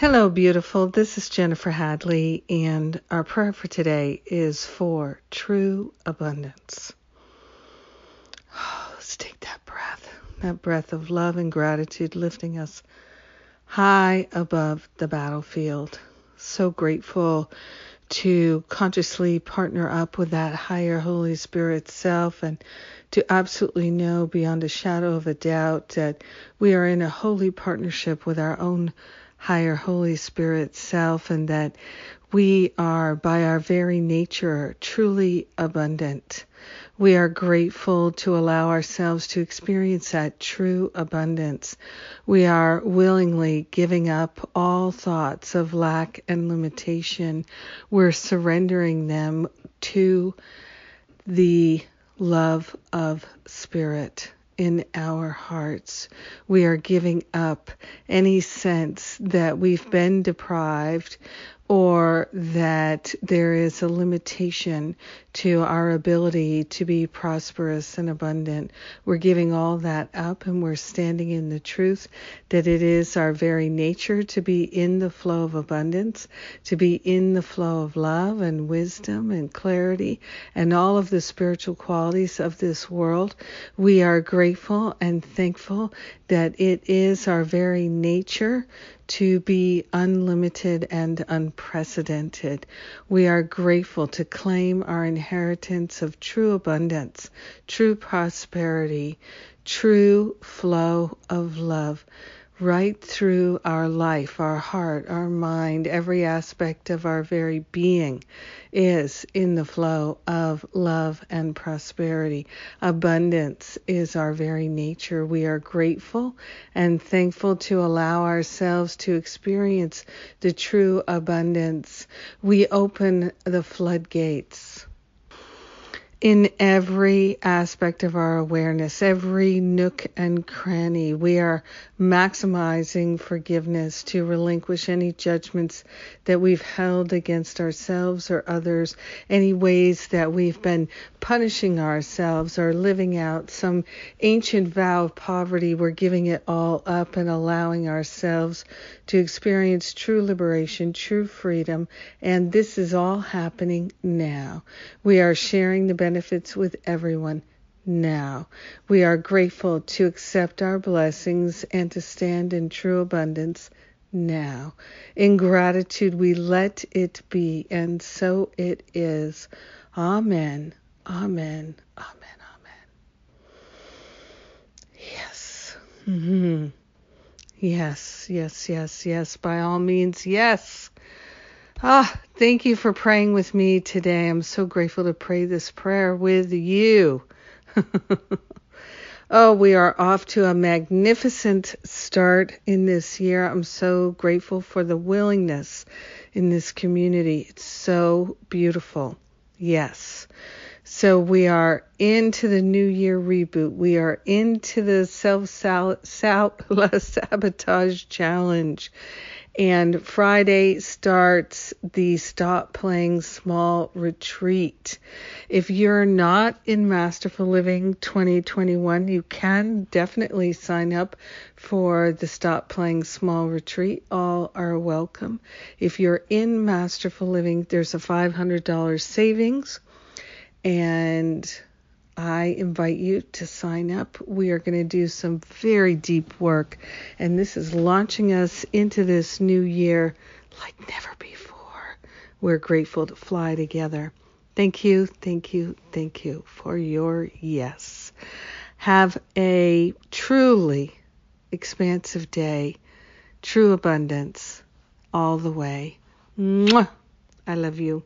Hello, beautiful. This is Jennifer Hadley, and our prayer for today is for true abundance. Oh, let's take that breath, that breath of love and gratitude lifting us high above the battlefield. So grateful to consciously partner up with that higher Holy Spirit self and to absolutely know beyond a shadow of a doubt that we are in a holy partnership with our own higher Holy Spirit self and that we are by our very nature truly abundant. We are grateful to allow ourselves to experience that true abundance. We are willingly giving up all thoughts of lack and limitation. We're surrendering them to the love of spirit in our hearts. We are giving up any sense that we've been deprived or that there is a limitation to our ability to be prosperous and abundant. We're giving all that up and we're standing in the truth that it is our very nature to be in the flow of abundance, to be in the flow of love and wisdom and clarity and all of the spiritual qualities of this world. We are grateful and thankful that it is our very nature to be unlimited and unprecedented. We are grateful to claim our inheritance of true abundance, true prosperity, true flow of love right through our life, our heart, our mind, every aspect of our very being is in the flow of love and prosperity. Abundance is our very nature. We are grateful and thankful to allow ourselves to experience the true abundance. We open the floodgates in every aspect of our awareness, every nook and cranny. We are maximizing forgiveness to relinquish any judgments that we've held against ourselves or others, any ways that we've been punishing ourselves or living out some ancient vow of poverty. We're giving it all up and allowing ourselves to experience true liberation, true freedom. And this is all happening now. We are sharing the with everyone now. We are grateful to accept our blessings and to stand in true abundance now. In gratitude, we let it be, and so it is. Amen. Amen. Amen. Amen. Yes. Mm-hmm. Yes, yes, yes, yes. By all means, yes. Ah, thank you for praying with me today. I'm so grateful to pray this prayer with you. oh, we are off to a magnificent start in this year. I'm so grateful for the willingness in this community. It's so beautiful. Yes. So we are into the new year reboot. We are into the self sabotage challenge. And Friday starts the Stop Playing Small retreat. If you're not in Masterful Living 2021, you can definitely sign up for the Stop Playing Small retreat. All are welcome. If you're in Masterful Living, there's a $500 savings. And I invite you to sign up. We are going to do some very deep work, and this is launching us into this new year like never before. We're grateful to fly together. Thank you, thank you, thank you for your yes. Have a truly expansive day, true abundance all the way. Mwah! I love you.